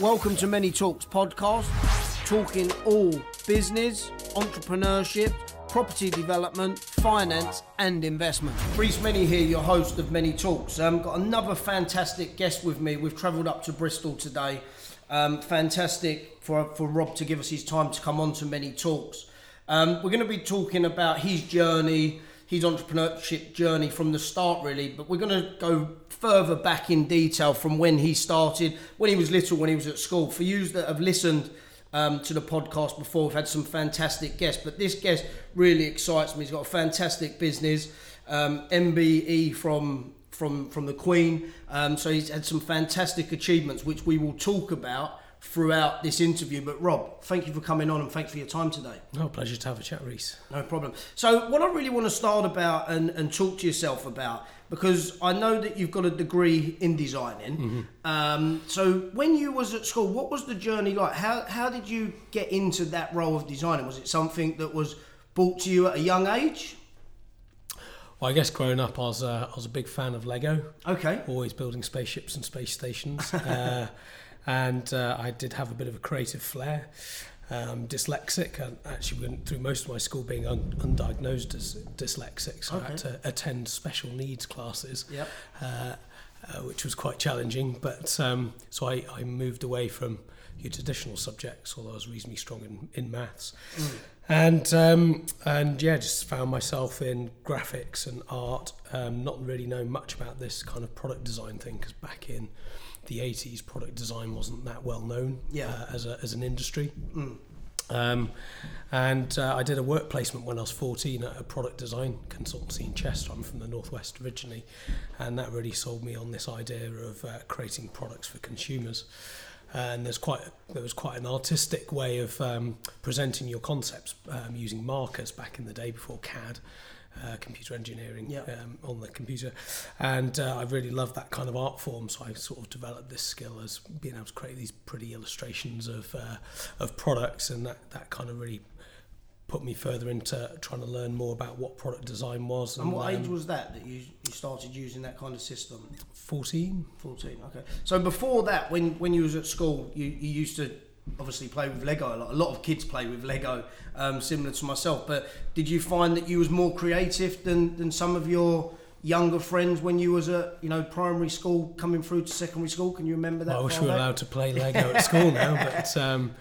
Welcome to Many Talks podcast, talking all business, entrepreneurship, property development, finance, and investment. Reese Many here, your host of Many Talks. Um, got another fantastic guest with me. We've travelled up to Bristol today. Um, fantastic for, for Rob to give us his time to come on to Many Talks. Um, we're going to be talking about his journey, his entrepreneurship journey from the start, really. But we're going to go further back in detail from when he started, when he was little, when he was at school. For you that have listened um, to the podcast before, we've had some fantastic guests. But this guest really excites me. He's got a fantastic business, um, MBE from from from the Queen. Um, so he's had some fantastic achievements, which we will talk about throughout this interview. But Rob, thank you for coming on and thanks for your time today. No, pleasure to have a chat, Reese. No problem. So, what I really want to start about and, and talk to yourself about, because I know that you've got a degree in designing. Mm-hmm. Um, so, when you was at school, what was the journey like? How, how did you get into that role of designing? Was it something that was brought to you at a young age? Well, I guess growing up, I was, uh, I was a big fan of Lego. Okay. Always building spaceships and space stations. uh, and uh, I did have a bit of a creative flair. Um, dyslexic. I actually went through most of my school being un- undiagnosed as dyslexic, so I had to attend special needs classes, Yep. uh, uh, which was quite challenging. But um, so I, I moved away from your traditional subjects, although I was reasonably strong in, in maths. And um, and yeah, just found myself in graphics and art, um, not really knowing much about this kind of product design thing because back in the 80s, product design wasn't that well known Yeah. uh, as, a, as an industry. Um, and uh, I did a work placement when I was 14 at a product design consultancy in Chester. I'm from the Northwest originally, and that really sold me on this idea of uh, creating products for consumers. And there's quite there was quite an artistic way of um, presenting your concepts um, using markers back in the day before CAD, uh, computer engineering Yeah. um, on the computer, and uh, I really loved that kind of art form. So I sort of developed this skill as being able to create these pretty illustrations of uh, of products, and that that kind of really put me further into trying to learn more about what product design was. And what um, age was that that you, you started using that kind of system? 14? 14, okay. So before that, when, when you was at school, you, you used to obviously play with Lego a lot. A lot of kids play with Lego, um, similar to myself. But did you find that you was more creative than, than some of your younger friends when you was at you know primary school coming through to secondary school? Can you remember that? Well, I wish we were back? allowed to play Lego at school now, but um,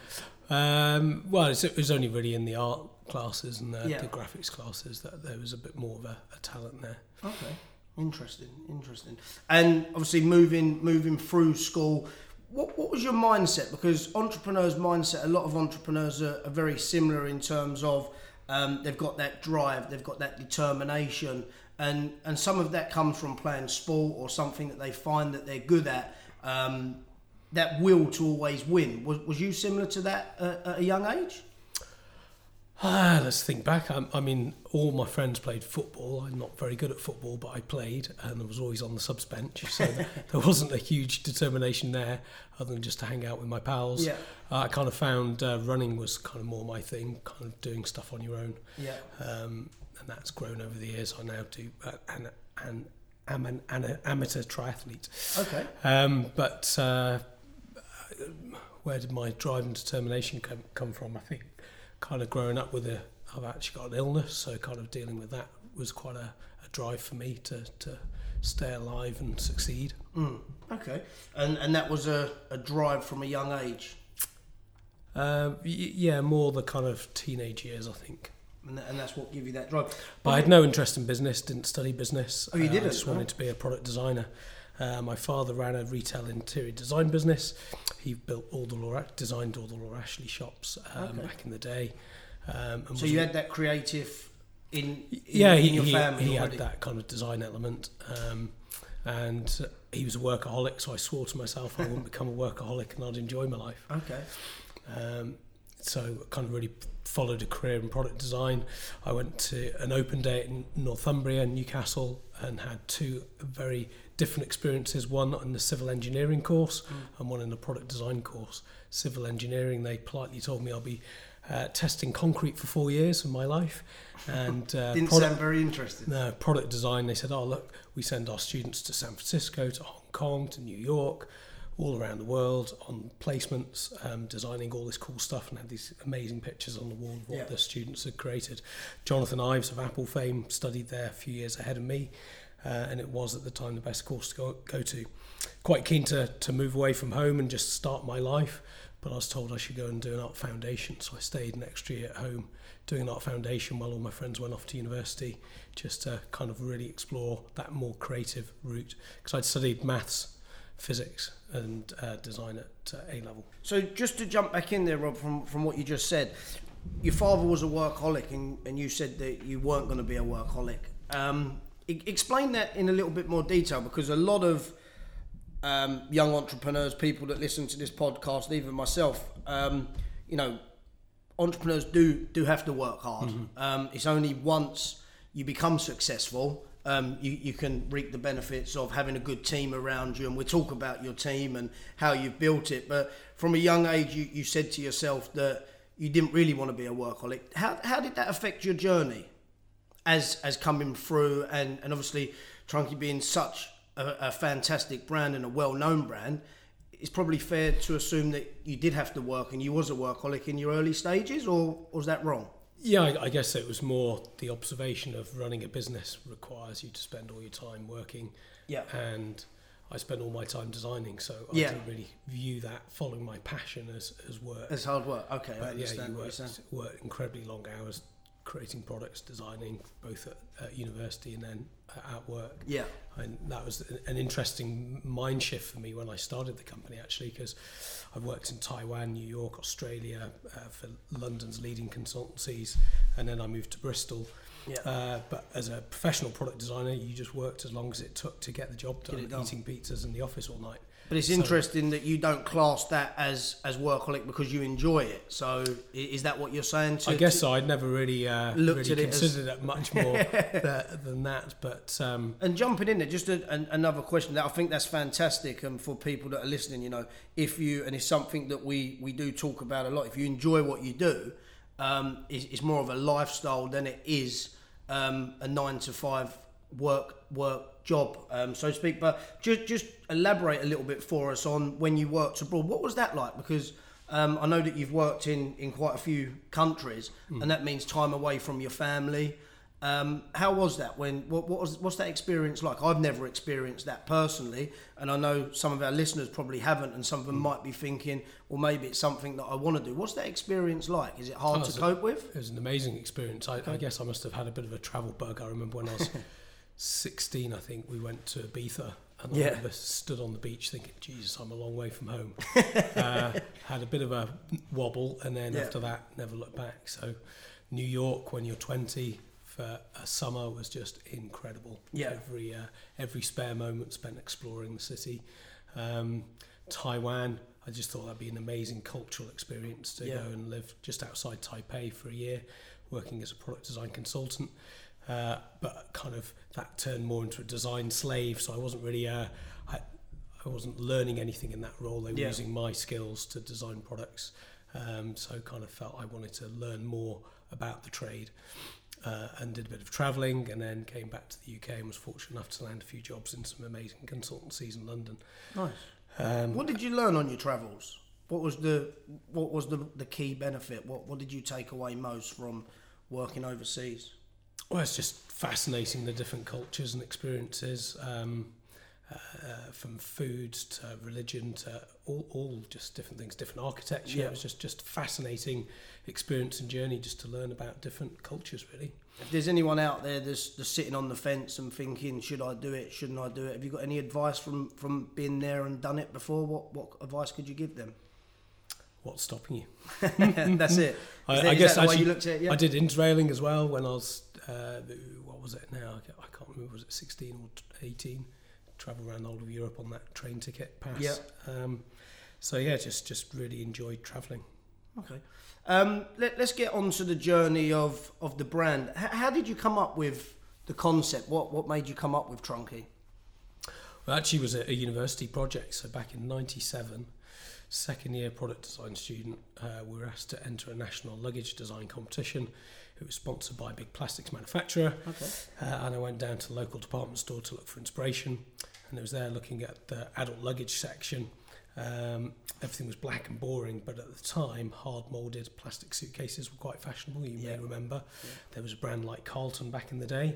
um, well, it's, it was only really in the art classes and the, Yeah. the graphics classes that there was a bit more of a, a talent there. Okay, interesting, interesting. And obviously, moving moving through school, what what was your mindset? Because entrepreneurs' mindset, a lot of entrepreneurs are, are very similar in terms of um, they've got that drive, they've got that determination, and and some of that comes from playing sport or something that they find that they're good at. Um, that will to always win. Was, was you similar to that uh, at a young age? Ah, let's think back. I, I mean, all my friends played football. I'm not very good at football, but I played, and I was always on the subs bench. So there wasn't a huge determination there, other than just to hang out with my pals. Yeah. Uh, I kind of found uh, running was kind of more my thing, kind of doing stuff on your own. Yeah. um, and that's grown over the years. I now do uh, an, an, am an, an amateur triathlete. Okay. Um, but uh, where did my drive and determination come, come from? I think kind of growing up with a, I've actually got an illness, so kind of dealing with that was quite a, a drive for me to, to stay alive and succeed. Mm, okay. And and that was a, a drive from a young age. Um, y- yeah, more the kind of teenage years, I think. and, that, and that's what give you that drive. But I had no interest in business, didn't study business. Oh, you Uh, didn't? I just wanted to be a product designer. Uh, my father ran a retail interior design business. He built all the Laura, designed all the Laura Ashley shops um, Okay. back in the day. Um, and So you had that creative in, in yeah, in he, your family he already. had that kind of design element. Um, and he was a workaholic, so I swore to myself I wouldn't become a workaholic and I'd enjoy my life. Okay. Um, so I kind of really followed a career in product design. I went to an open day in Northumbria, Newcastle, and had two very different experiences. One in the civil engineering course and one in the product design course. Civil engineering, they politely told me I'll be uh, testing concrete for four years of my life, and uh, Didn't product- sound very interesting. no, product design, they said, oh, look, we send our students to San Francisco, to Hong Kong, to New York. All around the world on placements, um, designing all this cool stuff, and had these amazing pictures on the wall of what Yeah. the students had created. Jonathan Ives of Apple fame studied there a few years ahead of me, uh, and it was at the time the best course to go, go to. Quite keen to, to move away from home and just start my life, but I was told I should go and do an art foundation, so I stayed an extra year at home doing an art foundation while all my friends went off to university, just to kind of really explore that more creative route. Because I'd studied maths, physics, and uh, design at uh, A level. So just to jump back in there, Rob, from, from what you just said, your father was a workaholic, and, and you said that you weren't going to be a workaholic. Um, e- explain that in a little bit more detail, because a lot of um, young entrepreneurs, people that listen to this podcast, even myself, um, you know, entrepreneurs do do have to work hard. Um, it's only once you become successful, um, you you can reap the benefits of having a good team around you. And we'll talk about your team and how you've built it. But from a young age, you, you said to yourself that you didn't really want to be a workaholic. How how did that affect your journey? as as coming through and and obviously Trunki being such a, a fantastic brand and a well known brand, it's probably fair to assume that you did have to work and you was a workaholic in your early stages, or was that wrong? Yeah, I, I guess it was more the observation of running a business requires you to spend all your time working. Yeah. And I spend all my time designing, so I Yeah. didn't really view that following my passion as, as work. It's hard work. Okay, I But yeah, understand you what you're worked, worked incredibly long hours creating products, designing both at, at university and then at work. Yeah, And that was an interesting mind shift for me when I started the company, actually, because I've worked in Taiwan, New York, Australia uh, for London's leading consultancies, and then I moved to Bristol. Yeah. Uh, but as a professional product designer, you just worked as long as it took to get the job done, done. eating pizzas in the office all night. But it's So- interesting that you don't class that as as workaholic because you enjoy it. So is that what you're saying? To, I guess so. I'd never really uh, Looked really at it as- considered it much more tha- than that. But um, And jumping in there, just a, an, another question that I think that's fantastic, and for people that are listening, you know, if you and it's something that we we do talk about a lot. If you enjoy what you do, um, it's, it's more of a lifestyle than it is um, a nine to five work work job, um, so to speak. But just just elaborate a little bit for us on when you worked abroad. What was that like? Because um, I know that you've worked in, in quite a few countries, and that means time away from your family. Um, how was that? When what, what was what's that experience like? I've never experienced that personally, and I know some of our listeners probably haven't, and some of them might be thinking, well, maybe it's something that I want to do. What's that experience like? Is it hard Oh, to it's a- cope with? It was an amazing experience. I, I guess I must have had a bit of a travel bug. I remember when I was 16, I think we went to Ibiza. And Yeah. I remember stood on the beach thinking, Jesus, I'm a long way from home. uh, had a bit of a wobble, and then Yeah. after that, never looked back. So, New York, when you're 20, for a summer was just incredible. Yeah. Every, uh, every spare moment spent exploring the city. Um, Taiwan, I just thought that'd be an amazing cultural experience to Yeah. go and live just outside Taipei for a year, working as a product design consultant. Uh, but kind of that turned more into a design slave, so I wasn't really, uh, I, I wasn't learning anything in that role. They were Yeah. using my skills to design products, um, so kind of felt I wanted to learn more about the trade. Uh, and did a bit of travelling, and then came back to the UK and was fortunate enough to land a few jobs in some amazing consultancies in London. Nice. Um, What did you learn on your travels? What was the what was the, the key benefit? What what did you take away most from working overseas? Well, it's just fascinating the different cultures and experiences, um, uh, uh, from food to religion to all, all just different things, different architecture. Yeah. It was just just fascinating experience and journey just to learn about different cultures, really. If there's anyone out there that's, that's sitting on the fence and thinking, should I do it? Shouldn't I do it? Have you got any advice from from being there and done it before? What what advice could you give them? What's stopping you? that's it. Is I, that- I guess actually, you looked at it. Yeah. I did interrailing as well when I was, uh, what was it now? I can't remember, was it 16 or 18? Travel around all of Europe on that train ticket pass. Yeah. Um, so yeah, just just really enjoyed travelling. Okay. Um, let, us get on to the journey of, of the brand. H- how did you come up with the concept? What what made you come up with Trunki? Well, actually, it was a, a university project. So back in '97, second year product design student, uh, we were asked to enter a national luggage design competition. It was sponsored by a big plastics manufacturer, Okay. uh, and I went down to the local department store to look for inspiration. And I was there looking at the adult luggage section, Um, everything was black and boring, but at the time, hard molded plastic suitcases were quite fashionable. You Yeah. may remember Yeah. there was a brand like Carlton back in the day,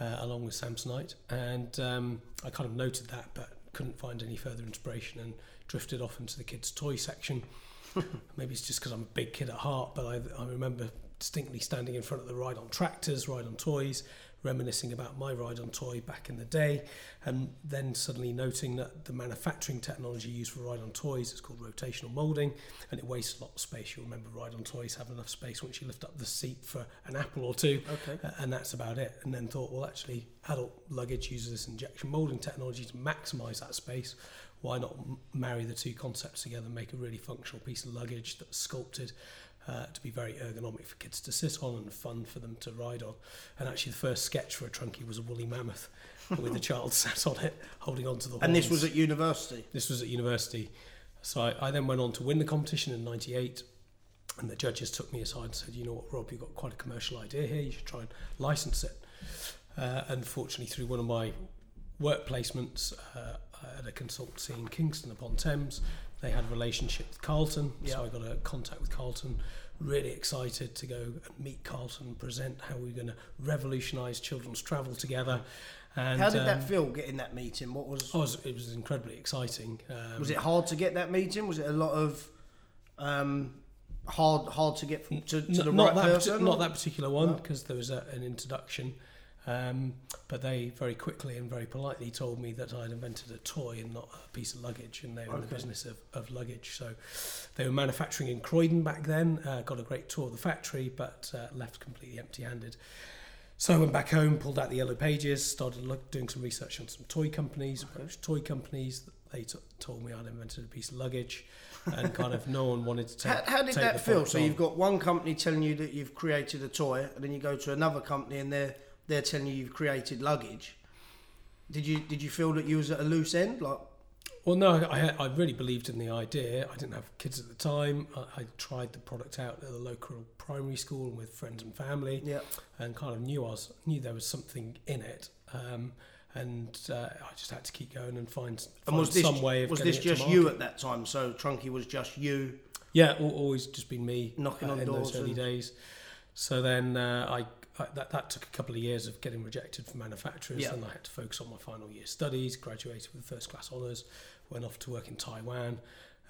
uh, along with Samsonite, and um, I kind of noted that, but couldn't find any further inspiration and drifted off into the kids' toy section. Maybe it's just because I'm a big kid at heart, but I, I remember distinctly standing in front of the ride on tractors, ride on toys, reminiscing about my ride on toy back in the day, and then suddenly noting that the manufacturing technology used for ride on toys is called rotational molding, and it wastes a lot of space. You'll remember ride on toys have enough space once you lift up the seat for an apple or two, Okay. and that's about it. And then thought, well, actually, adult luggage uses this injection molding technology to maximise that space. Why not marry the two concepts together and make a really functional piece of luggage that's sculpted uh, to be very ergonomic for kids to sit on and fun for them to ride on? And actually, the first sketch for a Trunki was a woolly mammoth with a child sat on it, holding onto the horns. And this was at university. This was at university. So I, I then went on to win the competition in 98. And the judges took me aside and said, you know what, Rob, you've got quite a commercial idea here. You should try and license it. Uh, unfortunately, through one of my work placements uh, at a consultancy in Kingston upon Thames, they had a relationship with Carlton. Yeah. So I got a contact with Carlton. Really excited to go and meet Carlton and present how we're going to revolutionise children's travel together. And How did um, that feel getting that meeting? What was I was, it was incredibly exciting. Um, was it hard to get that meeting? Was it a lot of um, hard hard to get from, to, to N- the not right that person? parti- not that particular one No? because there was a, an introduction, um, but they very quickly and very politely told me that I'd invented a toy and not a piece of luggage, and they were in the business of, of luggage. So they were manufacturing in Croydon back then. Uh, got a great tour of the factory, but uh, left completely empty-handed. So I went back home, pulled out the yellow pages, started look, doing some research on some toy companies, approached toy companies. They t- told me I'd invented a piece of luggage, and kind of no one wanted to take. How, how did take that feel? So on. you've got one company telling you that you've created a toy, and then you go to another company and they're they're telling you you've created luggage. Did you did you feel that you was at a loose end? Like Well, no, I, I really believed in the idea. I didn't have kids at the time. I, I tried the product out at the local primary school and with friends and family, yeah, and kind of knew I was knew there was something in it. Um, and uh, I just had to keep going and find, and find was this some way of was getting this it to just you at that time? So Trunki was just you. Yeah, always just been me Knocking uh, on in doors those early and- days. So then uh, I, I that, that took a couple of years of getting rejected from manufacturers, Yeah. and I had to focus on my final year studies. Graduated with first class honours. Went off to work in Taiwan.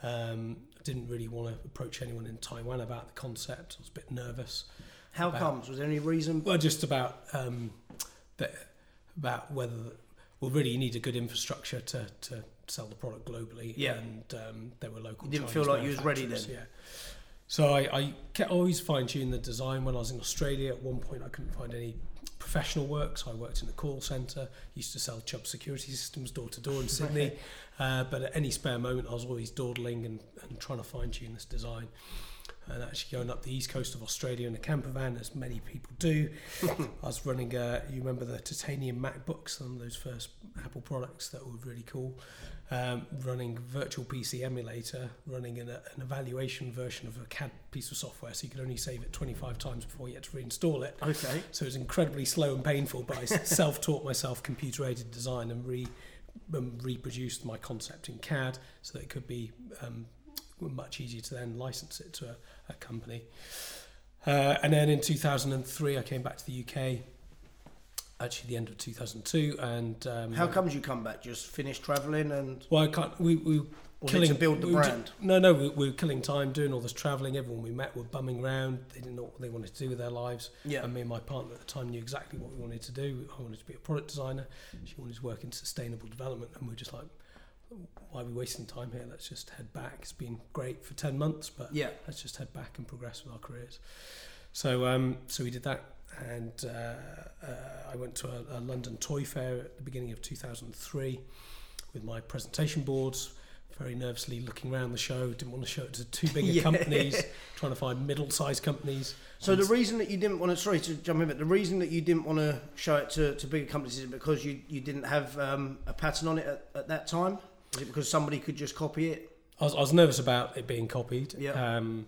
Um, didn't really want to approach anyone in Taiwan about the concept. I was a bit nervous. How About- comes? Was there any reason? Well, just about um, the, about whether well, really you need a good infrastructure to, to sell the product globally. Yeah. and um, there were local. You didn't Chinese feel like you was ready then. Yeah. So I, I kept always fine tune the design. When I was in Australia, at one point I couldn't find any professional work, so I worked in the call centre. Used to sell Chubb security systems door to door in Sydney. Uh, but at any spare moment, I was always dawdling and, and trying to fine tune this design. And actually going up the east coast of Australia in a camper van, as many people do. I was running, uh, you remember the titanium MacBooks, some of those first Apple products that were really cool. Um, running virtual PC emulator, running an, an evaluation version of a CAD piece of software, so you could only save it 25 times before you had to reinstall it. Okay. So it was incredibly slow and painful, but I self-taught myself computer-aided design and re, um, reproduced my concept in CAD so that it could be um, much easier to then license it to a, a company. Uh, and then in 2003, I came back to the UK. Actually, the end of 2002, and um, How comes you come back? Just finished travelling and well, I can't. We we killing to build the we brand? no, no, we, we were killing time doing all this travelling. Everyone we met were bumming around. They didn't know what they wanted to do with their lives. yeah. And me and my partner at the time knew exactly what we wanted to do. I wanted to be a product designer. She wanted to work in sustainable development, and we were just like, why are we wasting time here? Let's just head back. It's been great for ten months, but Yeah. let's just head back and progress with our careers. So, um, so we did that, and uh, uh, I went to a, a London toy fair at the beginning of 2003 with my presentation boards. Very nervously looking around the show, didn't want to show it to too big Yeah. companies, trying to find middle-sized companies. So the reason that you didn't want to, sorry to jump in, but the reason that you didn't want to show it to, to bigger companies is because you, you didn't have um, a pattern on it at, at that time? Is it because somebody could just copy it? I was, I was nervous about it being copied. Yeah. Um,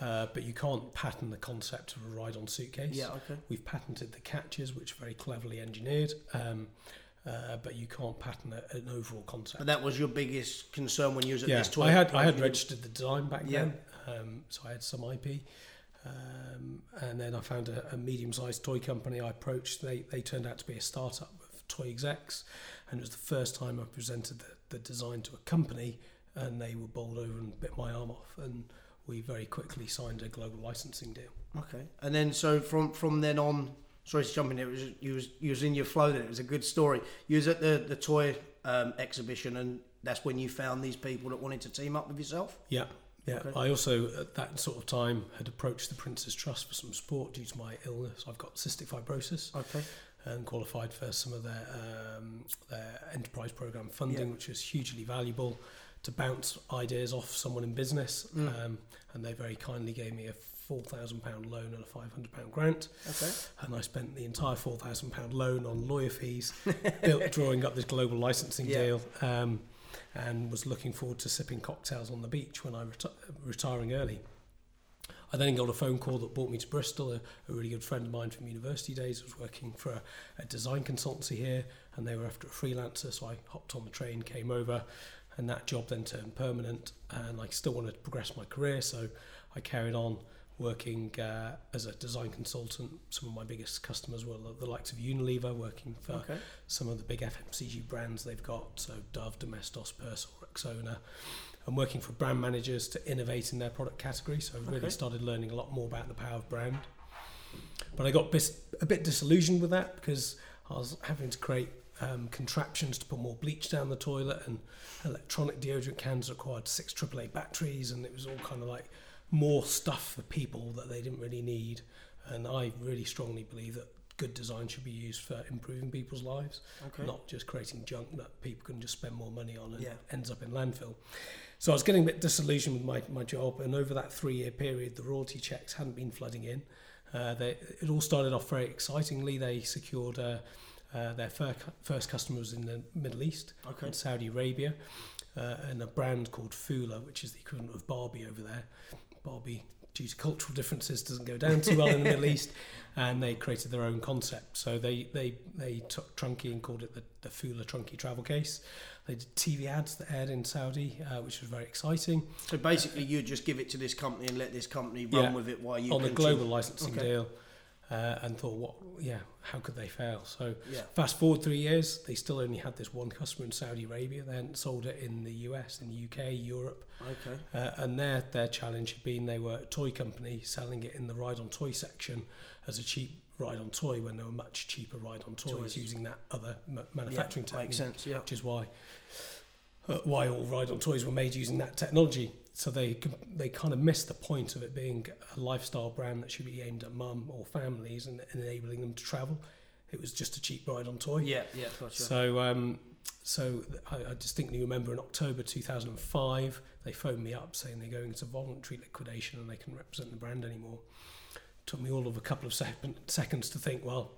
uh, but you can't patent the concept of a ride-on suitcase. Yeah, okay. We've patented the catches, which are very cleverly engineered. Um, uh, but you can't patent a, an overall concept. But that was your biggest concern when you was at yeah, this toy. I had I had you- registered the design back Yeah. then, um, so I had some IP. Um, and then I found a, a medium-sized toy company I approached. They they turned out to be a startup of toy execs, and it was the first time I presented the, the design to a company, and they were bowled over and bit my arm off, and we very quickly signed a global licensing deal. Okay, and then so from from then on, sorry to jump in. It was you was you was in your flow. Then it was a good story. You was at the the toy um, exhibition, and that's when you found these people that wanted to team up with yourself. Yeah, yeah. Okay. I also at that sort of time had approached the Prince's Trust for some support due to my illness. I've got cystic fibrosis. Okay. And qualified for some of their, um, their enterprise program funding, Yeah. which was hugely valuable to bounce ideas off someone in business. Mm. Um, and they very kindly gave me a £4,000 loan and a £500 grant. Okay. And I spent the entire £4,000 loan on lawyer fees, built, drawing up this global licensing Yeah. deal. Um, and was looking forward to sipping cocktails on the beach when I reti- retiring early. I then got a phone call that brought me to Bristol. A, a really good friend of mine from university days was working for a, a design consultancy here, and they were after a freelancer. So I hopped on the train, came over, and that job then turned permanent. And I still wanted to progress my career, so I carried on working uh, as a design consultant. Some of my biggest customers were the, the likes of Unilever, working for Okay. some of the big FMCG brands they've got, so Dove, Domestos, Persil, Rexona, and working for brand managers to innovate in their product category. So I really Okay. started learning a lot more about the power of brand. But I got bis- a bit disillusioned with that because I was having to create um, contraptions to put more bleach down the toilet, and electronic deodorant cans required six AAA batteries, and it was all kind of like more stuff for people that they didn't really need. And I really strongly believe that good design should be used for improving people's lives Okay. not just creating junk that people can just spend more money on and Yeah. ends up in landfill. So I was getting a bit disillusioned with my, my job, and over that three year period, the royalty checks hadn't been flooding in. Uh, they, it all started off very excitingly. They secured uh, uh, their fir- first customers in the Middle East, Okay. in Saudi Arabia, uh, and a brand called Fulla, which is the equivalent of Barbie over there. Barbie, due to cultural differences, doesn't go down too well in the Middle East, and they created their own concept. So they they they took Trunki and called it the, the Fulla Trunki travel case. They did TV ads that aired in Saudi, uh, which was very exciting. So basically, you just give it to this company and let this company run Yeah. with it while you on continue. global licensing Okay. deal, uh, and thought, what? Yeah, how could they fail? So Yeah. fast forward three years, they still only had this one customer in Saudi Arabia. They hadn't sold it in the US, in the UK, Europe, Okay. uh, and their their challenge had been they were a toy company selling it in the ride on toy section as a cheap ride on toy when there were much cheaper ride on toys, Toys. using that other ma- manufacturing yeah, technique sense. Yeah. which is why uh, why all ride on toys were made using that technology. So they they kind of missed the point of it being a lifestyle brand that should be aimed at mum or families and enabling them to travel. It was just a cheap ride on toy. Yeah. Yeah. Gotcha. So, um, so I, I distinctly remember in October 2005, they phoned me up saying they're going into voluntary liquidation and they can represent the brand anymore. Took me all of a couple of sec- seconds to think, well,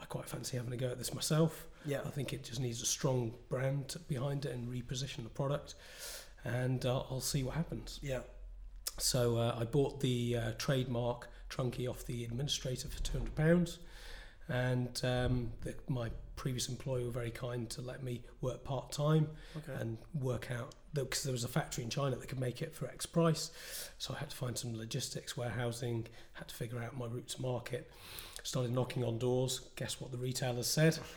I quite fancy having a go at this myself. yeah. I think it just needs a strong brand behind it and reposition the product, and uh, I'll see what happens. Yeah. So uh, I bought the uh, trademark Trunki off the administrator for two hundred pounds, and um, the, my previous employer were very kind to let me work part time Okay. and work out because there was a factory in China that could make it for X price. So I had to find some logistics, warehousing, had to figure out my route to market. Started knocking on doors. Guess what the retailers said?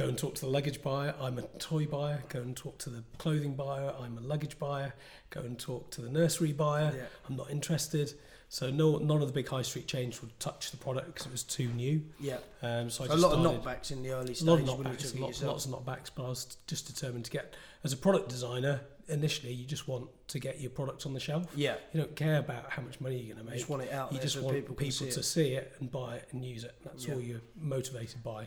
Go and talk to the luggage buyer. I'm a toy buyer. Go and talk to the clothing buyer. I'm a luggage buyer. Go and talk to the nursery buyer. Yeah. I'm not interested. So no, none of the big high street chains would touch the product because it was too new. Yeah. Um, so I So a lot started, of knockbacks in the early a stage lot of knockbacks, lot, yourself. lots of knockbacks, but I was just determined to get, as a product designer, initially you just want to get your product on the shelf. Yeah. You don't care about how much money you're going to make. You just want it out You there just so want people, people, see to it. see it and buy it and use it. That's Yeah. all you're motivated by.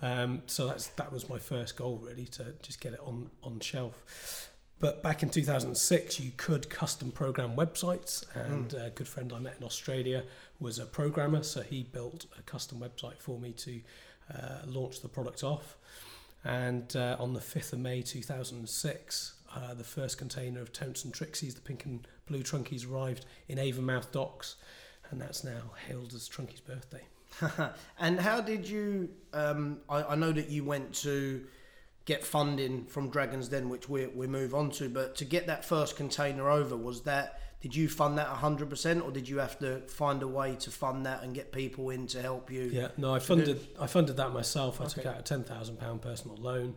Um, so that's that was my first goal really to just get it on on shelf. But back in 2006, you could custom program websites, and Mm. a good friend I met in Australia was a programmer, so he built a custom website for me to uh, launch the product off. And uh, on the 5th of May 2006, uh, the first container of Tounts and Trixies, the pink and blue Trunkis, arrived in Avonmouth docks, and that's now hailed as Trunki's birthday. and how did you? Um, I, I know that you went to get funding from Dragons Den, which we we move on to. But to get that first container over, was that did you fund that hundred percent, or did you have to find a way to fund that and get people in to help you? Yeah, no, I funded I funded that myself. I Okay. took out a ten thousand pound personal loan,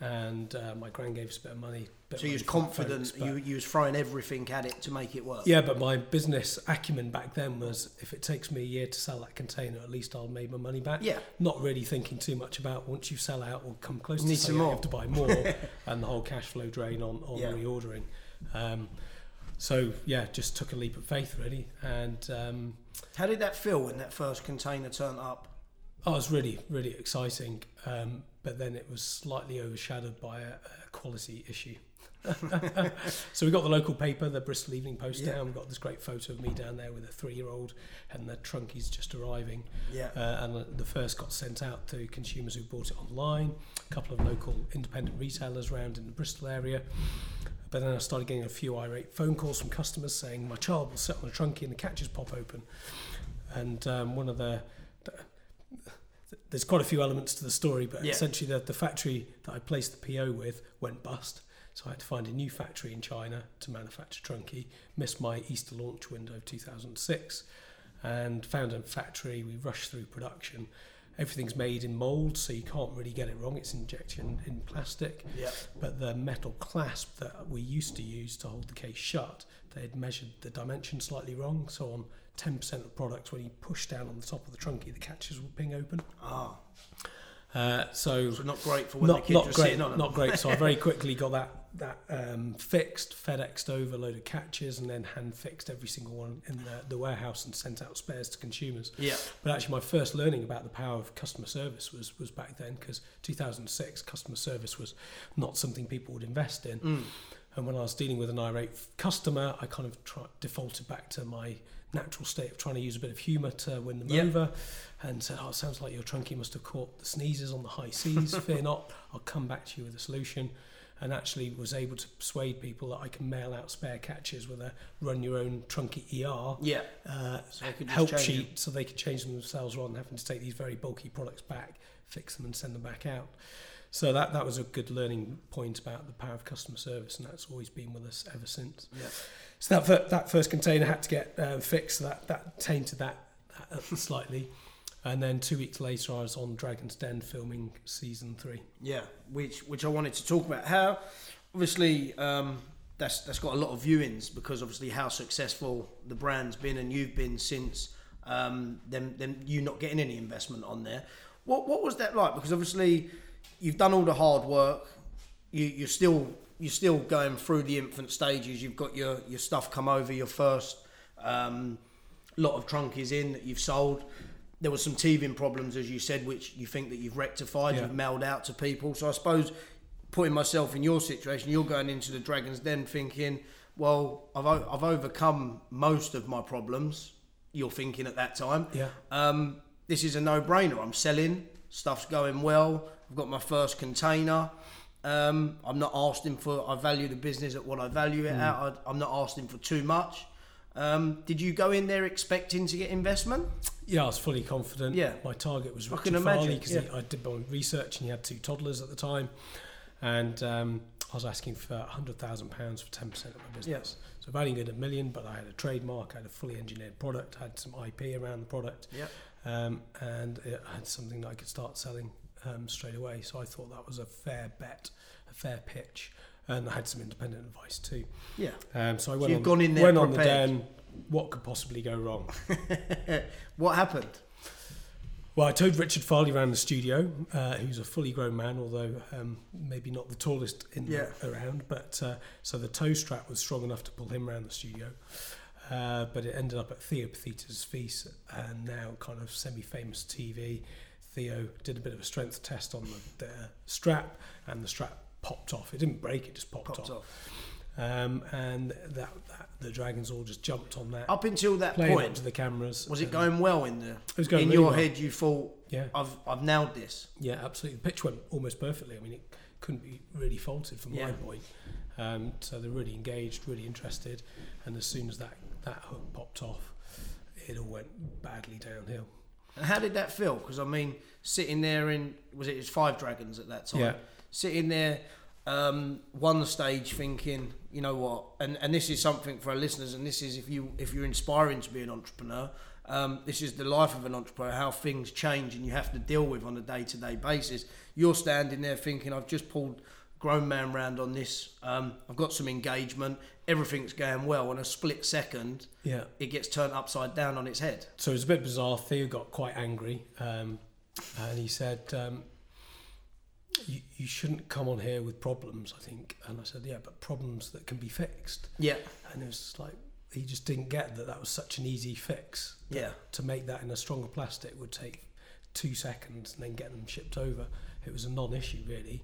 and uh, my grand gave us a bit of money. So you was confident. folks, you you was throwing everything at it to make it work. Yeah, but my business acumen back then was if it takes me a year to sell that container, at least I'll make my money back. Yeah. Not really thinking too much about once you sell out or come close Need to selling you have to buy more and the whole cash flow drain on, on Yeah. reordering. Um, so yeah, just took a leap of faith really, and um, How did that feel when that first container turned up? oh, it was really really exciting. Um, but then it was slightly overshadowed by a, a quality issue. so we got the local paper, the Bristol Evening Post Yeah. down. We got this great photo of me down there with a three-year-old, and the Trunkis just arriving. Yeah. Uh, and the first got sent out to consumers who bought it online. A couple of local independent retailers around in the Bristol area. But then I started getting a few irate phone calls from customers saying my child will sit on a Trunki and the catches pop open. And um, one of the, the there's quite a few elements to the story, but Yeah. essentially the, the factory that I placed the PO with went bust. So I had to find a new factory in China to manufacture Trunki. Missed my Easter launch window of 2006 and found a factory. We rushed through production. Everything's made in mould, so you can't really get it wrong. It's injection in plastic. Yeah. But the metal clasp that we used to use to hold the case shut, they had measured the dimension slightly wrong. So on 10% of products, when you push down on the top of the Trunki, the catches will ping open. Ah, Uh, so so not great for when not, the kids not were great, sitting on them. not great. So I very quickly got that that um, fixed, FedExed over a load of catches, and then hand fixed every single one in the, the warehouse and sent out spares to consumers. Yeah. But actually, my first learning about the power of customer service was was back then because 2006 customer service was not something people would invest in. Mm. And when I was dealing with an irate customer, I kind of try, defaulted back to my natural state of trying to use a bit of humour to win them Yeah. over and said, Oh, it sounds like your Trunki must have caught the sneezes on the high seas. Fear not, I'll come back to you with a solution. And actually was able to persuade people that I can mail out spare catches with a run your own Trunki ER Yeah. uh, So could help sheet so they could change them themselves rather than having to take these very bulky products back, fix them and send them back out. So that, that was a good learning point about the power of customer service, and that's always been with us ever since. Yeah. So that that first container had to get uh, fixed. So that that tainted that, that slightly, and then two weeks later, I was on Dragon's Den filming season three. Yeah, which which I wanted to talk about. How obviously um, that's that's got a lot of viewings because obviously how successful the brand's been and you've been since um, them them you not getting any investment on there. What what was that like? Because obviously you've done all the hard work. You you're still you're still going through the infant stages. You've got your your stuff come over your first um, lot of Trunkis in that you've sold. There was some teething problems, as you said, which you think that you've rectified. Yeah. You've mailed out to people. So I suppose putting myself in your situation, you're going into the Dragon's Den thinking, well, I've o- I've overcome most of my problems. You're thinking at that time. Yeah. Um, this is a no-brainer. I'm selling. Stuff's going well. I've got my first container. Um, I'm not asking for. I value the business at what I value it at. I, I'm not asking for too much. Um, did you go in there expecting to get investment? Yeah, I was fully confident. Yeah. my target was I Richard Farleigh because yeah. I did my research and he had two toddlers at the time, and um, I was asking for hundred thousand pounds for ten percent of my business. So valuing it a million, but I had a trademark, I had a fully engineered product, I had some IP around the product, Yeah. um, and it had something that I could start selling um, straight away. So I thought that was a fair bet, a fair pitch, and I had some independent advice too. Yeah. Um, so I went you've on, gone in there went on the prepared. den. What could possibly go wrong? What happened? Well, I towed Richard Farleigh around the studio, uh, who's a fully grown man, although um, maybe not the tallest in Yeah. around. But uh, so the toe strap was strong enough to pull him around the studio. Uh, but it ended up at Theo Paphitis's feast, and now kind of semi-famous TV. Theo did a bit of a strength test on the, the strap, and the strap popped off. It didn't break; it just popped, Popped off. off. Um, and that, that the dragons all just jumped on that, Up until that up point, to the cameras. was it and- going well in the? was going in really your well. head, you thought, Yeah. I've I've nailed this. Yeah, absolutely. The pitch went almost perfectly. I mean, it couldn't be really faulted from Yeah. my point. Um, so they're really engaged, really interested, and as soon as that that hook popped off, it all went badly downhill. And how did that feel? Because I mean, sitting there in was it, it was Five Dragons at that time? Yeah. Sitting there, um, one stage thinking, you know what? And and this is something for our listeners. And this is if you if you're inspiring to be an entrepreneur. Um, this is the life of an entrepreneur, how things change and you have to deal with on a day to day basis. You're standing there thinking, I've just pulled grown man round on this. Um, I've got some engagement. Everything's going well. In a split second, Yeah. it gets turned upside down on its head. So it's a bit bizarre. Theo got quite angry, um, and he said, um, you, "You shouldn't come on here with problems." I think, and I said, "Yeah, but problems that can be fixed." Yeah, And it was like he just didn't get that that was such an easy fix. yeah, To make that in a stronger plastic would take two seconds, and then get them shipped over. It was a non-issue really.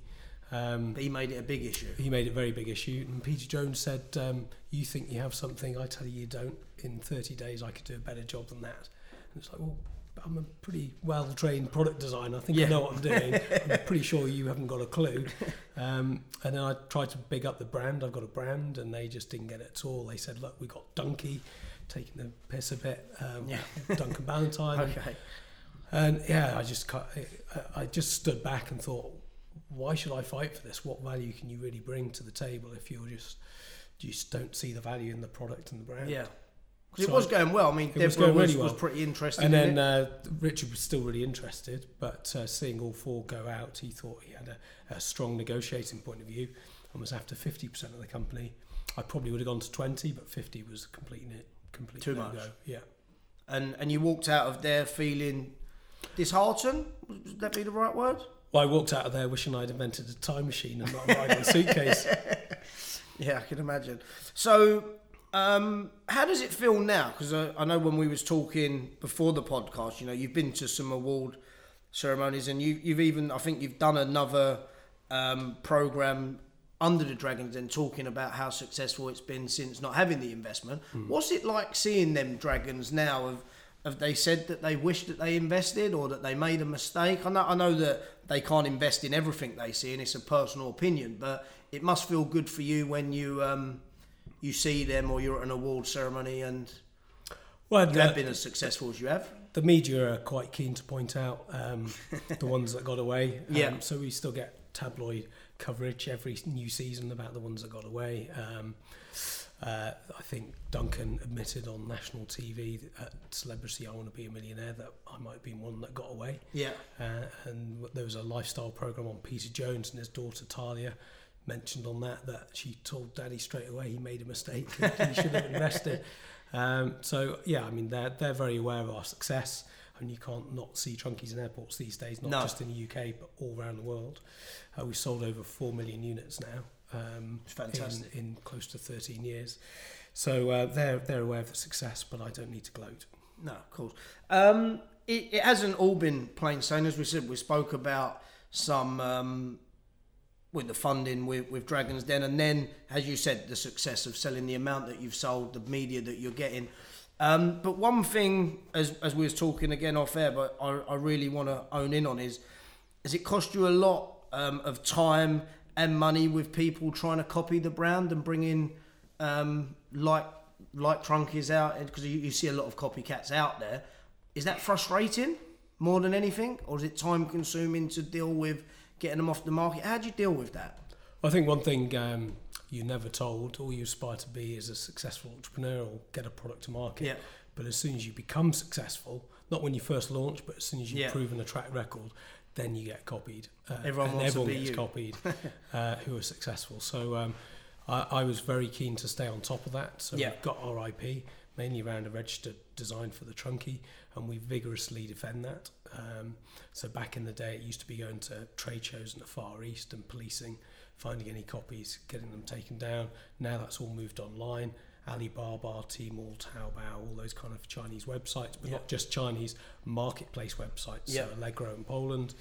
Um, but he made it a big issue. he made it a very big issue. And Peter Jones said, um, "You think you have something? I tell you, you don't. In 30 days, I could do a better job than that." And it's like, well, I'm a pretty well-trained product designer. I think Yeah. I know what I'm doing. I'm pretty sure you haven't got a clue. Um, and then I tried to big up the brand. I've got a brand, and they just didn't get it at all. They said, "Look, we got Donkey." Taking the piss a bit, um, Yeah. Duncan Bannatyne, Okay. and yeah, I just I just stood back and thought, why should I fight for this? What value can you really bring to the table if you're just you just don't see the value in the product and the brand? Yeah. It So was going well. I mean, it was going was, really was pretty interested And then it. uh, Richard was still really interested, but uh, seeing all four go out, he thought he had a, a strong negotiating point of view and was after 50% of the company. I probably would have gone to 20, but 50 was complete, complete Too much. Yeah. And and you walked out of there feeling disheartened. Would that be the right word? Well, I walked out of there wishing I'd invented a time machine and not a suitcase. Yeah, I can imagine. So, um, how does it feel now? Because I, I know when we was talking before the podcast, you know, you've been to some award ceremonies, and you, you've even, I think, you've done another um, program under the Dragons and talking about how successful it's been since not having the investment. What's it like seeing them Dragons now? Have, have they said that they wish that they invested or that they made a mistake? I know, I know that they can't invest in everything they see, and it's a personal opinion, but it must feel good for you when you um, you see them or you're at an award ceremony and Well, you have been as successful as you have. the media are quite keen to point out um, the ones that got away. Um, Yeah. So we still get tabloid coverage every new season about the ones that got away. Um, uh, I think Duncan admitted on national TV at Celebrity I Want to Be a Millionaire that I might have been one that got away. Yeah, Uh, and there was a lifestyle program on Peter Jones and his daughter Talia mentioned on that that she told Daddy straight away he made a mistake he should have invested. Um, so yeah, I mean they're they're very aware of our success, and you can't not see Trunkis in airports these days, not No. just in the UK but all around the world. Uh, we've sold over four million units now. Um, fantastic. In, in close to 13 years, so uh, they're they're aware of the success, but I don't need to gloat. no, of course. Um, it, it hasn't all been plain sailing. As we said, we spoke about some um, with the funding with, with Dragons Den, and then, as you said, the success of selling the amount that you've sold, the media that you're getting. Um, but one thing, as, as we was talking again off air, but I, I really want to own in on is, has it cost you a lot um, of time and money with people trying to copy the brand and bring in um, like like Trunkis out? Because you, you see a lot of copycats out there. Is that frustrating more than anything, or is it time consuming to deal with getting them off the market? How do you deal with that? I think one thing um, you're never told, all you aspire to be is a successful entrepreneur or get a product to market. Yeah. But as soon as you become successful, not when you first launch, but as soon as you've Yeah. proven a track record, then you get copied. Uh, Everyone and wants to everyone be gets you. copied uh, who are successful. So um, I, I was very keen to stay on top of that. So Yeah. we've got our IP mainly around a registered design for the Trunki, and we vigorously defend that. Um, so back in the day, it used to be going to trade shows in the Far East and policing, finding any copies, getting them taken down. Now that's all moved online. Alibaba, Tmall, Taobao, all those kind of Chinese websites, but Yeah. not just Chinese marketplace websites. Yeah. So Allegro in Poland.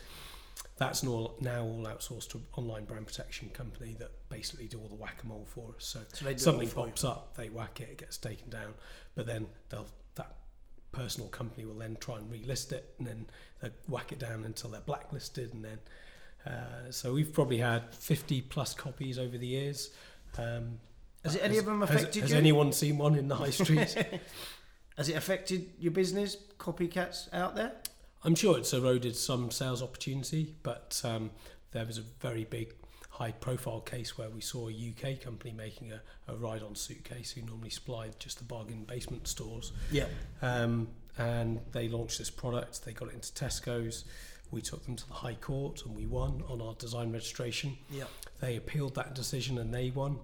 That's now, now all outsourced to an online brand protection company that basically do all the whack-a-mole for us. So, So they do it something all you. pops up, they whack it, it gets taken down, but then they'll personal company will then try and relist it, and then they whack it down until they're blacklisted, and then uh, so we've probably had 50 plus copies over the years. Um, Has it any of them affected has you? Has anyone seen one in the high street? Has it affected your business? Copycats out there? I'm sure it's eroded some sales opportunity, but um, there was a very big high profile case where we saw a UK company making a, a ride on suitcase who normally supplied just the bargain basement stores. Yeah. Um, and they launched this product, they got it into Tesco's. We took them to the High Court and we won on our design registration. Yeah. They appealed that decision and they won.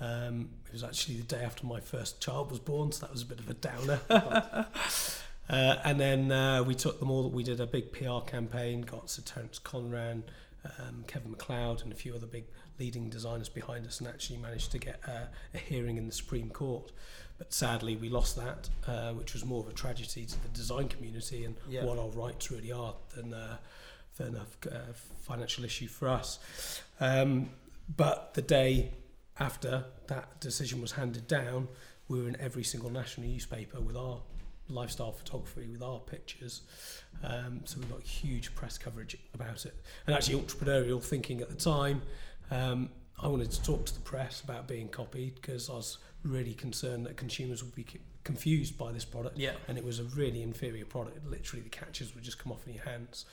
Um, it was actually the day after my first child was born, so that was a bit of a downer. uh, and then uh, we took them all. We did a big PR campaign, got Sir Terence Conran, um, Kevin McCloud, and a few other big leading designers behind us, and actually managed to get uh, a hearing in the Supreme Court. But sadly, we lost that, uh, which was more of a tragedy to the design community and Yeah. what our rights really are than uh, than a uh, financial issue for us. Um, but the day after that decision was handed down, we were in every single national newspaper with our lifestyle photography, with our pictures. Um, so we got huge press coverage about it. And actually, entrepreneurial thinking at the time, um, I wanted to talk to the press about being copied because I was really concerned that consumers would be c- confused by this product. Yeah. And it was a really inferior product. Literally, the catches would just come off in your hands.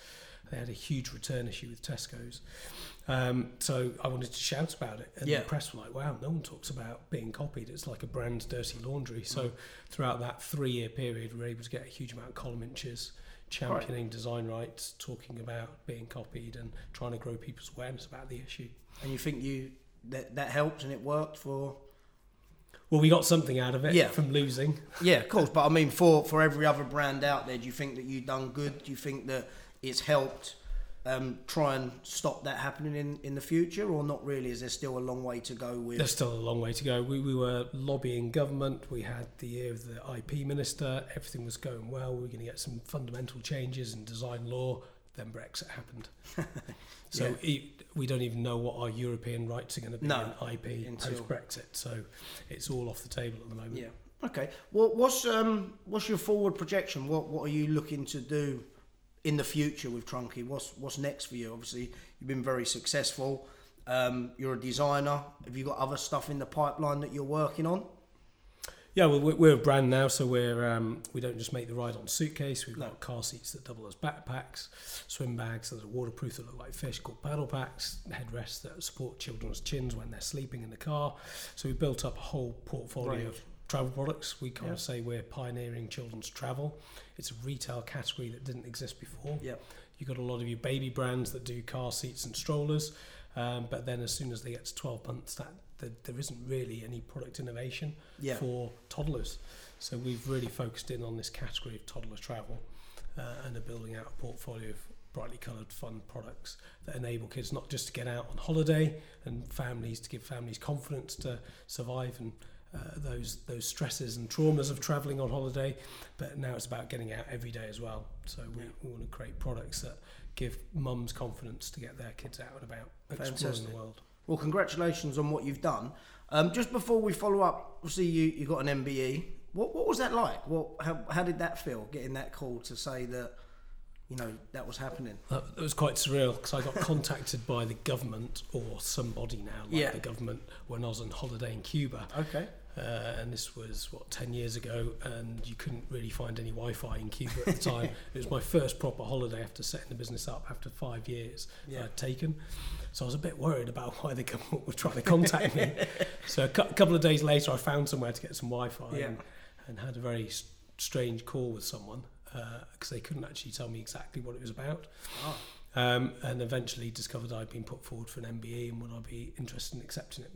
They had a huge return issue with Tesco's. Um, so I wanted to shout about it. And Yeah. the press were like, wow, no one talks about being copied. It's like a brand's dirty laundry. So throughout that three year period, we were able to get a huge amount of column inches championing design rights, talking about being copied and trying to grow people's awareness about the issue. And you think you that that helped and it worked for Well, we got something out of it Yeah. from losing. Yeah, of course. But I mean, for for every other brand out there, do you think that you've done good? Do you think that it's helped um, try and stop that happening in, in the future, or not really? Is there still a long way to go with? There's still a long way to go. We, we were lobbying government. We had the year of the IP minister. Everything was going well. We were going to get some fundamental changes in design law. Then Brexit happened. so e- we don't even know what our European rights are going to be No, in IP post Brexit. So it's all off the table at the moment. Yeah. Okay. Well, what's um what's your forward projection? What what are you looking to do in the future with Trunki? What's what's next for you? Obviously, you've been very successful. Um, you're a designer. Have you got other stuff in the pipeline that you're working on? Yeah, well, we're, we're a brand now, so we're um, we don't just make the ride on suitcase. We've got car seats that double as backpacks, swim bags that are waterproof that look like fish called PaddlePaks, headrests that support children's chins when they're sleeping in the car. So we've built up a whole portfolio Range. of travel products. We kind Yeah. of say we're pioneering children's travel. It's a retail category that didn't exist before. Yep. You've got a lot of your baby brands that do car seats and strollers, um, but then as soon as they get to 12 months, that, that there isn't really any product innovation Yeah. for toddlers. So we've really focused in on this category of toddler travel uh, and are building out a portfolio of brightly coloured fun products that enable kids not just to get out on holiday and families to give families confidence to survive and uh, those those stresses and traumas of travelling on holiday, but now it's about getting out every day as well. So we, we want to create products that give mums confidence to get their kids out and about exploring the world. Well, congratulations on what you've done. Um, just before we follow up, obviously you, you got an MBE. What, what was that like? What, how, how did that feel, getting that call to say that, you know, that was happening? That, it was quite surreal because I got contacted by the government or somebody now, like Yeah. the government, when I was on holiday in Cuba. Okay. Uh, and this was what 10 years ago and you couldn't really find any Wi-Fi in Cuba at the time it was my first proper holiday after setting the business up after five years Yeah. I'd taken so I was a bit worried about why the government were trying to contact me so a cou- couple of days later I found somewhere to get some Wi-Fi Yeah. and, and had a very strange call with someone because they couldn't actually tell me exactly what it was about Ah. um, and eventually discovered I'd been put forward for an MBE and would I be interested in accepting it.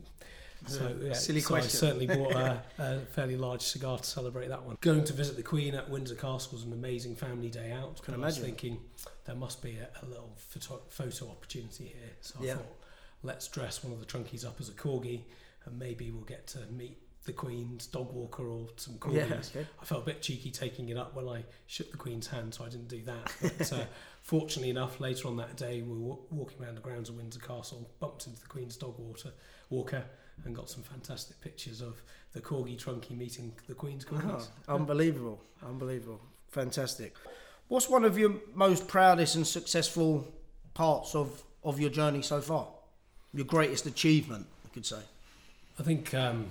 So, yeah, Silly so question. I certainly bought a, a fairly large cigar to celebrate that one. Going to visit the Queen at Windsor Castle was an amazing family day out. Can I was imagine. thinking there must be a, a little photo, photo opportunity here. So I Yeah. thought, let's dress one of the Trunkis up as a corgi and maybe we'll get to meet the Queen's dog walker or some corgis. Yeah, okay. I felt a bit cheeky taking it up when I shook the Queen's hand, so I didn't do that. But uh, fortunately enough, later on that day, we were wa- walking around the grounds of Windsor Castle, bumped into the Queen's dog water, walker, and got some fantastic pictures of the corgi Trunki meeting the Queen's corgis. Oh, unbelievable. Unbelievable. Fantastic. What's one of your most proudest and successful parts of, of your journey so far? Your greatest achievement, I could say. I think um,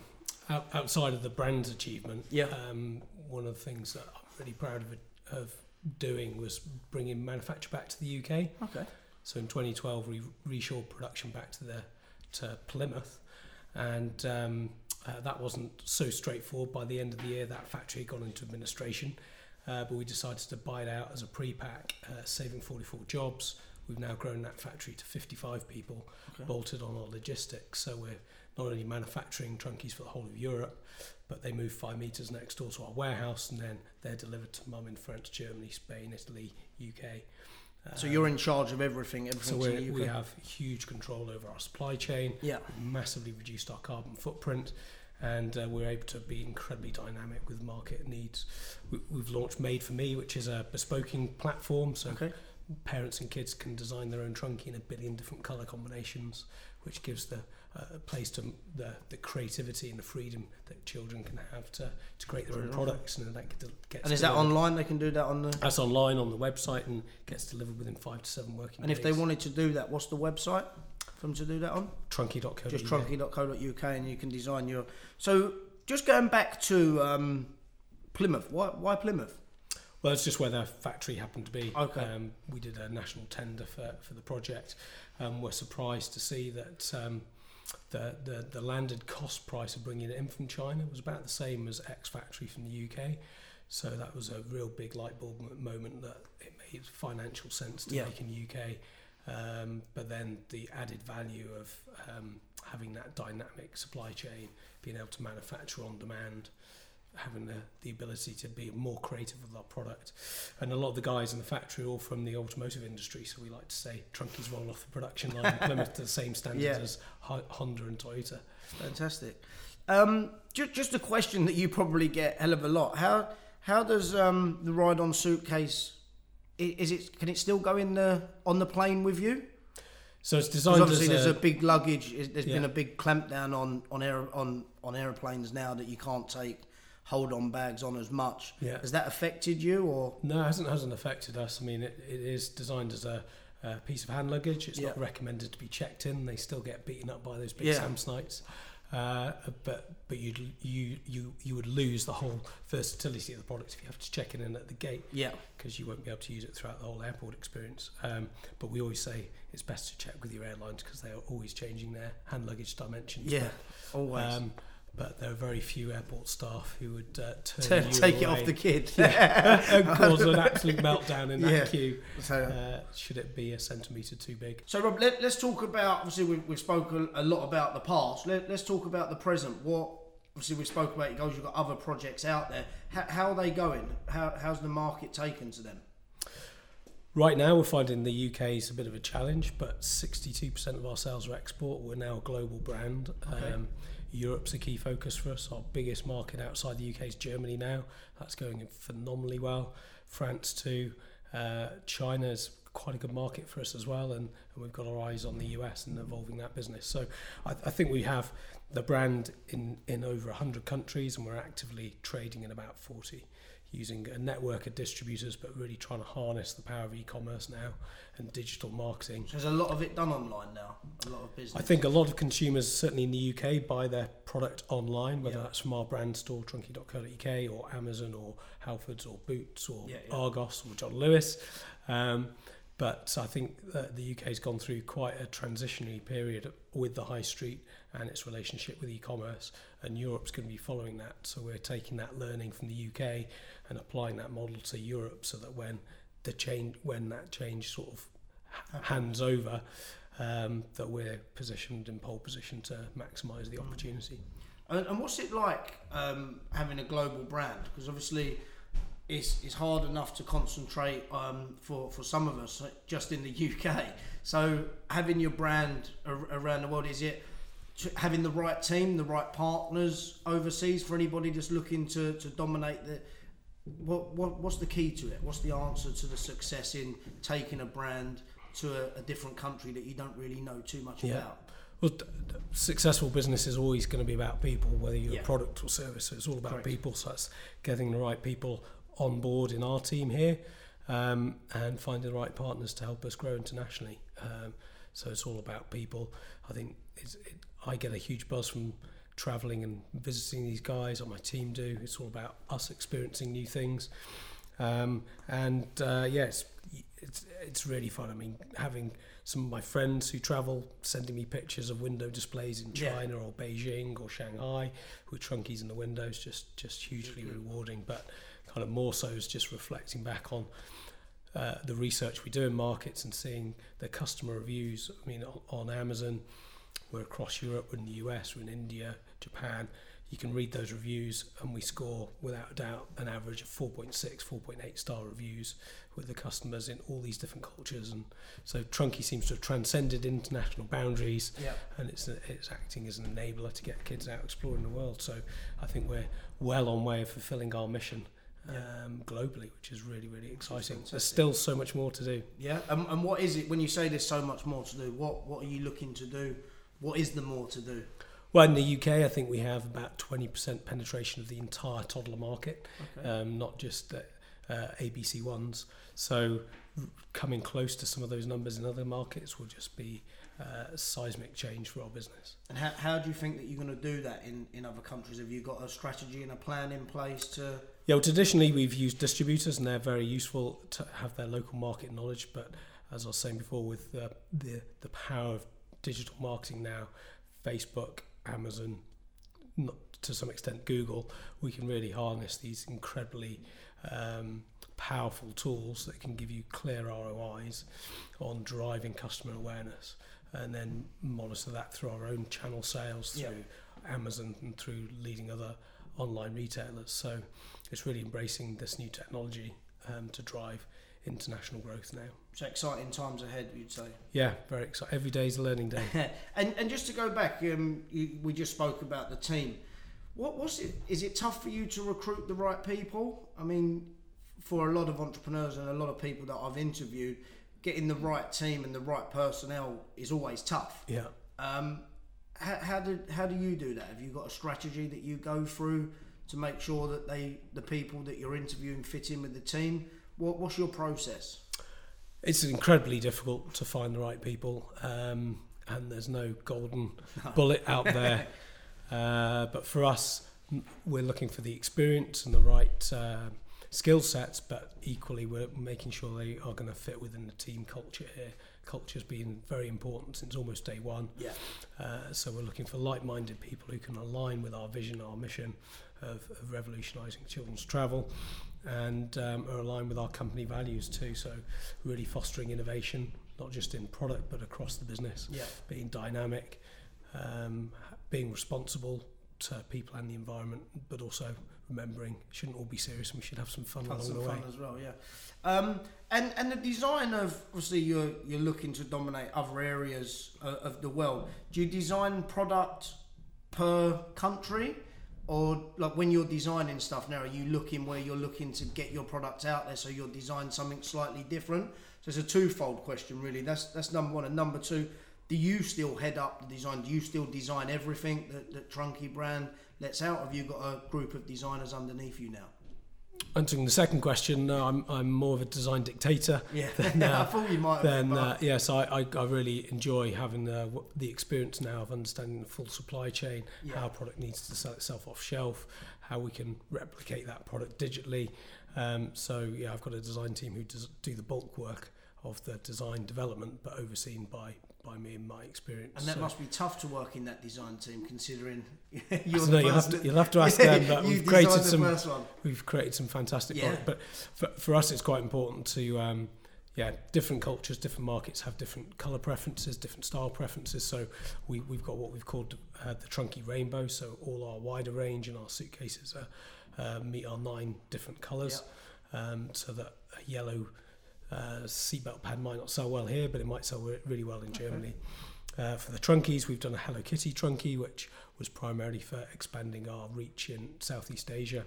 outside of the brand's achievement, Yeah. um, one of the things that I'm really proud of, of doing was bringing manufacture back to the UK. Okay. So in 2012, we reshored production back to the to Plymouth, and um, uh, that wasn't so straightforward. By the end of the year, that factory had gone into administration, uh, but we decided to buy it out as a pre-pack, uh, saving 44 jobs. We've now grown that factory to 55 people, Okay. bolted on our logistics. So we're not only manufacturing Trunkis for the whole of Europe, but they move five meters next door to our warehouse, and then they're delivered to mum in France, Germany, Spain, Italy, UK. So Um, you're in charge of everything. so we we have huge control over our supply chain. Yeah. We've massively reduced our carbon footprint, and uh, we're able to be incredibly dynamic with market needs. We, we've launched Made for Me, which is a bespoking platform, so Okay. parents and kids can design their own Trunki in a billion different color combinations, which gives the uh, place to the, the creativity and the freedom that children can have to, to create their own products, and that gets And is that online? They can do that on the. That's online on the website and gets delivered within five to seven working And days. if they wanted to do that, what's the website for them to do that on? trunki.co. Just trunki.co.uk, and you can design your. So just going back to um, Plymouth. Why? Why Plymouth? Well, it's just where the factory happened to be. Okay. Um, we did a national tender for, for the project. Um, we're surprised to see that um, the, the, the landed cost price of bringing it in from China was about the same as ex-factory from the UK. So that was a real big light bulb moment that it made financial sense to Yeah. make in the UK. Um, but then the added value of um, having that dynamic supply chain, being able to manufacture on demand, having the, the ability to be more creative with our product. And a lot of the guys in the factory are all from the automotive industry, so we like to say Trunkis roll off the production line in Plymouth to the same standards Yeah. as Honda and Toyota. Fantastic. Um, just, just a question that you probably get a hell of a lot. How how does um, the ride-on suitcase? Is it can it still go in the on the plane with you? So it's designed obviously, as there's a, a big luggage. There's been a big clampdown on on air on on airplanes now that you can't take hold-on bags on as much. Yeah. Has that affected you or? No, it hasn't hasn't affected us. I mean, it, it is designed as a, a piece of hand luggage. It's not recommended to be checked in. They still get beaten up by those big Yeah. Samsonites. Uh, but but you you you you would lose the whole versatility of the product if you have to check it in at the gate Yeah. because you won't be able to use it throughout the whole airport experience. Um, but we always say it's best to check with your airlines because they are always changing their hand luggage dimensions. Yeah. Always. Um, but there are very few airport staff who would uh, turn Take it off the kid. and cause an absolute meltdown in that Yeah. queue. So- Uh, should it be a centimetre too big? So, Rob, let, let's talk about. Obviously, we've, we've spoken a lot about the past. Let, let's talk about the present. What obviously we spoke about. It goes. You've got other projects out there. How, how are they going? How, how's the market taken to them? Right now, we're finding the UK is a bit of a challenge, but 62% of our sales are export. We're now a global brand. Okay. Um, Europe's a key focus for us. Our biggest market outside the UK is Germany now. That's going phenomenally well. France too. Uh, China's quite a good market for us as well, and, and we've got our eyes on the US and evolving that business. So I, I think we have the brand in, in over 100 countries, and we're actively trading in about 40 using a network of distributors, but really trying to harness the power of e-commerce now and digital marketing. There's a lot of it done online now. A lot of business. I think a lot of consumers, certainly in the UK, buy their product online, whether Yeah. that's from our brand store, trunki.co.uk, or Amazon, or Halfords, or Boots, or Yeah, yeah. Argos, or John Lewis. Um, but I think that the UK has gone through quite a transitionary period with the high street and its relationship with e-commerce, and Europe's going to be following that. So we're taking that learning from the UK and applying that model to Europe, so that when the change, when that change sort of hands over, um, that we're positioned in pole position to maximise the opportunity. And, and what's it like um, having a global brand? Because obviously, it's, it's hard enough to concentrate um, for, for some of us just in the UK. So having your brand ar- around the world, is it having the right team, the right partners overseas for anybody just looking to, to dominate the? What, what what's the key to it? What's the answer to the success in taking a brand to a, a different country that you don't really know too much Yeah. about? Well, successful business is always going to be about people, whether you're Yeah. a product or service. So it's all about Correct. people. So that's getting the right people on board in our team here um, and finding the right partners to help us grow internationally. Um, so it's all about people. I think it's, it, I get a huge buzz from traveling and visiting these guys, or my team do. It's all about us experiencing new things. Um, and uh, yes, it's it's really fun. I mean, having some of my friends who travel sending me pictures of window displays in Yeah. China or Beijing or Shanghai with Trunkis in the windows, just just hugely rewarding. But kind of more so is just reflecting back on uh, the research we do in markets and seeing the customer reviews. I mean, on, on Amazon, we're across Europe, we're in the US, we're in India, Japan. You can read those reviews, and we score without a doubt an average of 4.6, 4.8 star reviews with the customers in all these different cultures. And so Trunki seems to have transcended international boundaries Yeah. and it's it's acting as an enabler to get kids out exploring the world. So I think we're well on way of fulfilling our mission um, globally, which is really really exciting. There's still so much more to do. Yeah. And, and what is it when you say there's so much more to do? What What are you looking to do? What is the more to do? Well, in the UK, I think we have about 20% penetration of the entire toddler market, Okay. um, not just uh, ABC ones. So coming close to some of those numbers in other markets will just be uh, a seismic change for our business. And how, how do you think that you're going to do that in, in other countries? Have you got a strategy and a plan in place to? Yeah, well, traditionally we've used distributors and they're very useful to have their local market knowledge. But as I was saying before, with uh, the the power of digital marketing now, Facebook, Amazon, not to some extent Google, we can really harness these incredibly um, powerful tools that can give you clear ROIs on driving customer awareness, and then monitor that through our own channel sales Yeah. through Amazon and through leading other online retailers. So it's really embracing this new technology um, to drive international growth now. So exciting times ahead, you'd say. Yeah, very exciting. Every day is a learning day. and and just to go back, um, you, we just spoke about the team. What was it? Is it tough for you to recruit the right people? I mean, for a lot of entrepreneurs and a lot of people that I've interviewed, getting the right team and the right personnel is always tough. yeah. Um, how, how do how do you do that? Have you got a strategy that you go through to make sure that they the people that you're interviewing fit in with the team? What what's your process? It's incredibly difficult to find the right people, um, and there's no golden bullet out there. Uh, but for us, we're looking for the experience and the right uh, skill sets, but equally, we're making sure they are going to fit within the team culture here. Culture's been very important since almost day one. Yeah. Uh, so we're looking for like-minded people who can align with our vision, our mission of, of revolutionising children's travel, and um, are aligned with our company values too. So really fostering innovation, not just in product but across the business, Yeah. being dynamic, um, being responsible to people and the environment, but also remembering shouldn't all be serious and we should have some fun Have along some the way. fun as well, yeah. Um, and and the design of obviously you're you're looking to dominate other areas of, of the world. Do you design product per country, or like when you're designing stuff now, are you looking where you're looking to get your product out there, so you'll design something slightly different? So it's a twofold question, really. That's that's number one, and number two. Do you still head up the design? Do you still design everything that, that Trunki brand lets out? Have you got a group of designers underneath you now? Answering the second question, no, I'm, I'm more of a design dictator. Yeah, than, uh, I thought you might. then uh, yes, I, I, I really enjoy having the, the experience now of understanding the full supply chain, Yeah. how a product needs to sell itself off shelf, how we can replicate that product digitally. Um, so yeah, I've got a design team who does do the bulk work of the design development, but overseen by by me and my experience. and that So- must be tough to work in that design team, considering you're the know, you'll, have to you'll have to ask them, but we've created some we've created some fantastic Yeah. product. But for, for us, it's quite important to, um, yeah, different cultures, different markets have different colour preferences, different style preferences. So we, we've got what we've called uh, the Trunki Rainbow. So all our wider range and our suitcases are, uh, meet our nine different colours. Um, so that a yellow uh, seatbelt pad might not sell well here, but it might sell really well in Germany. Uh, for the Trunkis, we've done a Hello Kitty Trunki, which was primarily for expanding our reach in Southeast Asia.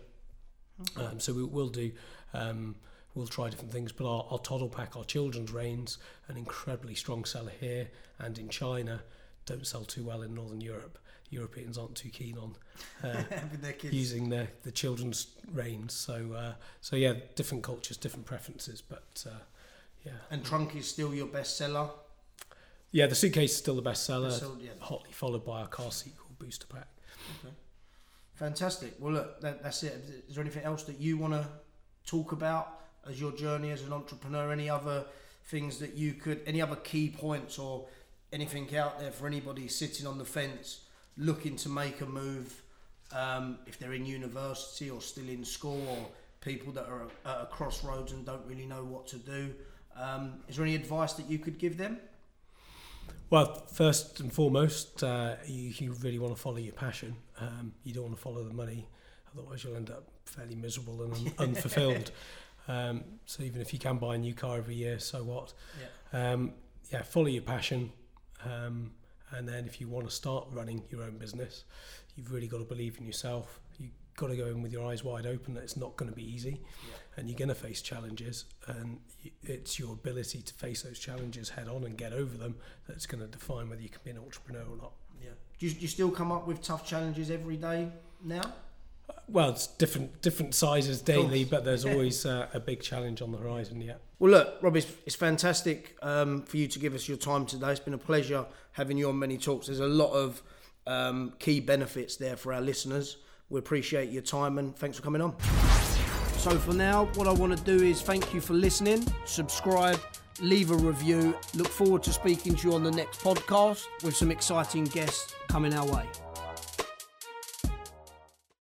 Um, so we will do, um, we'll try different things, but our, our ToddlePak, our children's reins, an incredibly strong seller here and in China, don't sell too well in Northern Europe. Europeans aren't too keen on uh, their using the, the children's reins. So uh, so yeah, different cultures, different preferences, but uh, yeah, and Trunk is still your best seller. yeah. The suitcase is still the best seller, So, yeah, hotly followed by our car seat called BoostApak. fantastic. Well, look, that, that's it. Is there anything else that you want to talk about as your journey as an entrepreneur? Any other things that you could, any other key points or anything out there for anybody sitting on the fence looking to make a move um, if they're in university or still in school or people that are at a crossroads and don't really know what to do? Um, is there any advice that you could give them? Well, first and foremost, uh, you, you really want to follow your passion. Um, you don't want to follow the money, otherwise you'll end up fairly miserable and un- unfulfilled. Um, so even if you can buy a new car every year, so what? Yeah. Um, yeah, follow your passion. Um, and then if you want to start running your own business, you've really got to believe in yourself. Got to go in with your eyes wide open that it's not going to be easy Yeah. and you're going to face challenges and it's your ability to face those challenges head on and get over them that's going to define whether you can be an entrepreneur or not. Yeah. Do you, do you still come up with tough challenges every day now? Well, it's different different sizes daily, but there's always uh, a big challenge on the horizon. Yeah. Well, look, Rob, it's, it's fantastic um, for you to give us your time today. It's been a pleasure having you on Many Talks. There's a lot of um, key benefits there for our listeners. We appreciate your time and thanks for coming on. So, for now, what I want to do is thank you for listening, subscribe, leave a review. Look forward to speaking to you on the next podcast with some exciting guests coming our way.